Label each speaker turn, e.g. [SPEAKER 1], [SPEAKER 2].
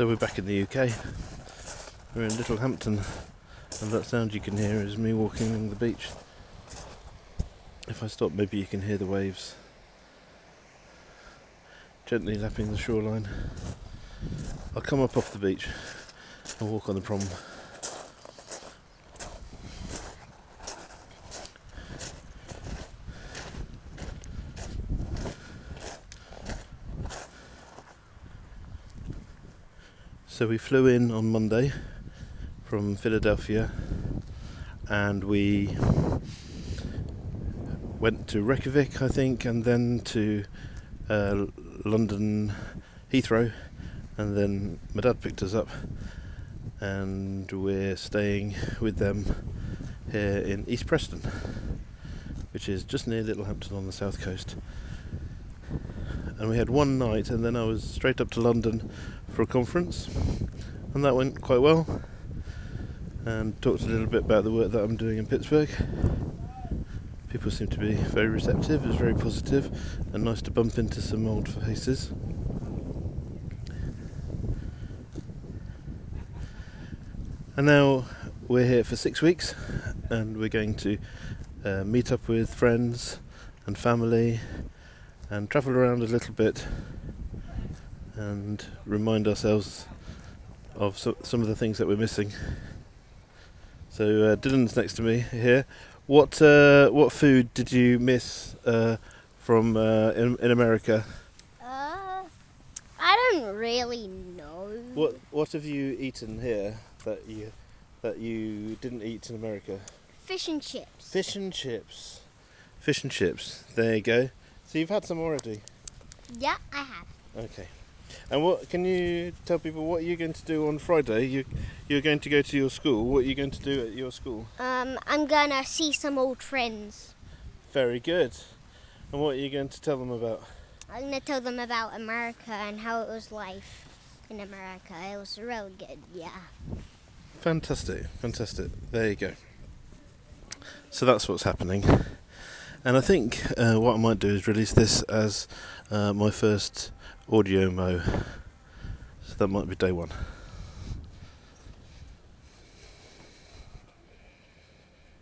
[SPEAKER 1] So we're back in the UK. We're in Littlehampton, and that sound you can hear is me walking along the beach. If I stop, maybe you can hear the waves gently lapping the shoreline. I'll come up off the beach and walk on the prom. So we flew in on Monday from Philadelphia and we went to Reykjavik, I think, and then to uh, London Heathrow, and then my dad picked us up, and we're staying with them here in East Preston, which is just near Littlehampton on the south coast. And we had one night, and then I was straight up to London for a conference, and that went quite well. And talked a little bit about the work that I'm doing in Pittsburgh. People seem to be very receptive, it was very positive, and nice to bump into some old faces. And now we're here for six weeks, and we're going to uh, meet up with friends and family and travel around a little bit and remind ourselves of so, some of the things that we're missing. So uh, Dylan's next to me here. What uh, what food did you miss uh, from uh, in, in America?
[SPEAKER 2] Uh, I don't really know.
[SPEAKER 1] What what have you eaten here that you that you didn't eat in America?
[SPEAKER 2] Fish and chips.
[SPEAKER 1] Fish and chips. Fish and chips. There you go. So you've had some already.
[SPEAKER 2] Yeah, I have.
[SPEAKER 1] Okay. And what can you tell people what you're going to do on Friday? You you're going to go to your school. What are you going to do at your school?
[SPEAKER 2] Um, I'm gonna see some old friends.
[SPEAKER 1] Very good. And what are you going to tell them about?
[SPEAKER 2] I'm gonna tell them about America and how it was life in America. It was real good. Yeah.
[SPEAKER 1] Fantastic, fantastic. There you go. So that's what's happening. And I think uh, what I might do is release this as uh, my first audio mo. So that might be day one.